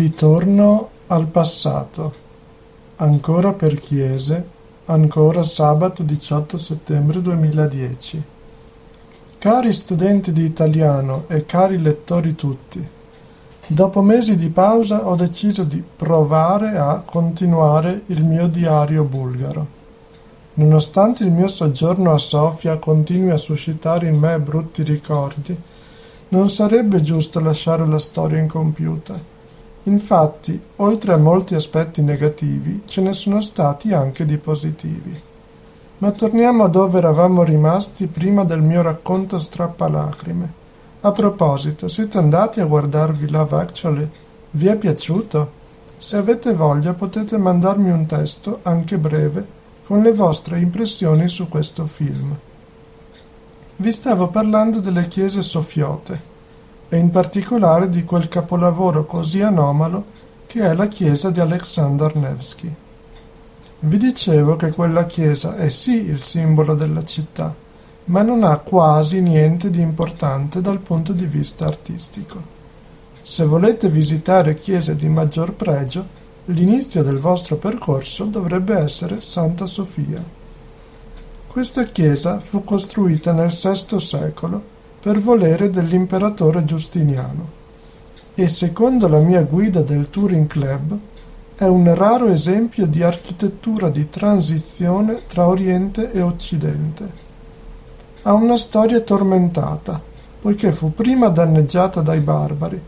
Ritorno al passato. Ancora per Chiese, ancora sabato 18 settembre 2010. Cari studenti di italiano e cari lettori tutti, dopo mesi di pausa ho deciso di provare a continuare il mio diario bulgaro. Nonostante il mio soggiorno a Sofia continui a suscitare in me brutti ricordi, non sarebbe giusto lasciare la storia incompiuta Infatti, oltre a molti aspetti negativi, ce ne sono stati anche di positivi. Ma torniamo a dove eravamo rimasti prima del mio racconto strappalacrime. A proposito, siete andati a guardarvi Love Actually? Vi è piaciuto? Se avete voglia potete mandarmi un testo, anche breve, con le vostre impressioni su questo film. Vi stavo parlando delle chiese sofiote e in particolare di quel capolavoro così anomalo che è la chiesa di Aleksandr Nevsky. Vi dicevo che quella chiesa è sì il simbolo della città, ma non ha quasi niente di importante dal punto di vista artistico. Se volete visitare chiese di maggior pregio, l'inizio del vostro percorso dovrebbe essere Santa Sofia. Questa chiesa fu costruita nel VI secolo per volere dell'imperatore Giustiniano e secondo la mia guida del Touring Club è un raro esempio di architettura di transizione tra Oriente e Occidente. Ha una storia tormentata, poiché fu prima danneggiata dai barbari,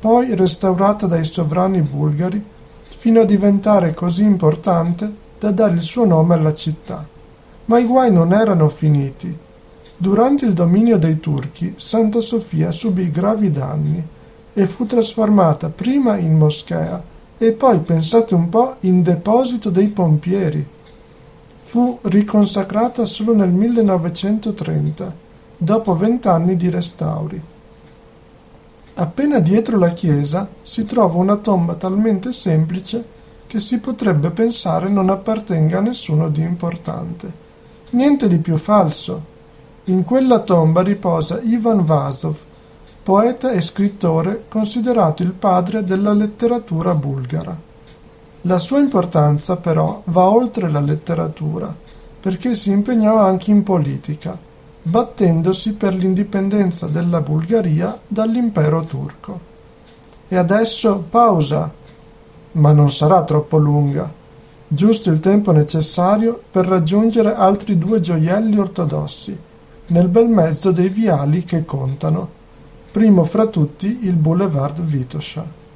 poi restaurata dai sovrani bulgari, fino a diventare così importante da dare il suo nome alla città. Ma i guai non erano finiti Durante il dominio dei Turchi, Santa Sofia subì gravi danni e fu trasformata prima in moschea e poi, pensate un po', in deposito dei pompieri. Fu riconsacrata solo nel 1930, dopo vent'anni di restauri. Appena dietro la chiesa si trova una tomba talmente semplice che si potrebbe pensare non appartenga a nessuno di importante. Niente di più falso. In quella tomba riposa Ivan Vasov, poeta e scrittore considerato il padre della letteratura bulgara. La sua importanza però va oltre la letteratura, perché si impegnò anche in politica, battendosi per l'indipendenza della Bulgaria dall'impero turco. E adesso pausa, ma non sarà troppo lunga, giusto il tempo necessario per raggiungere altri due gioielli ortodossi, nel bel mezzo dei viali che contano, primo fra tutti il boulevard Vitosha.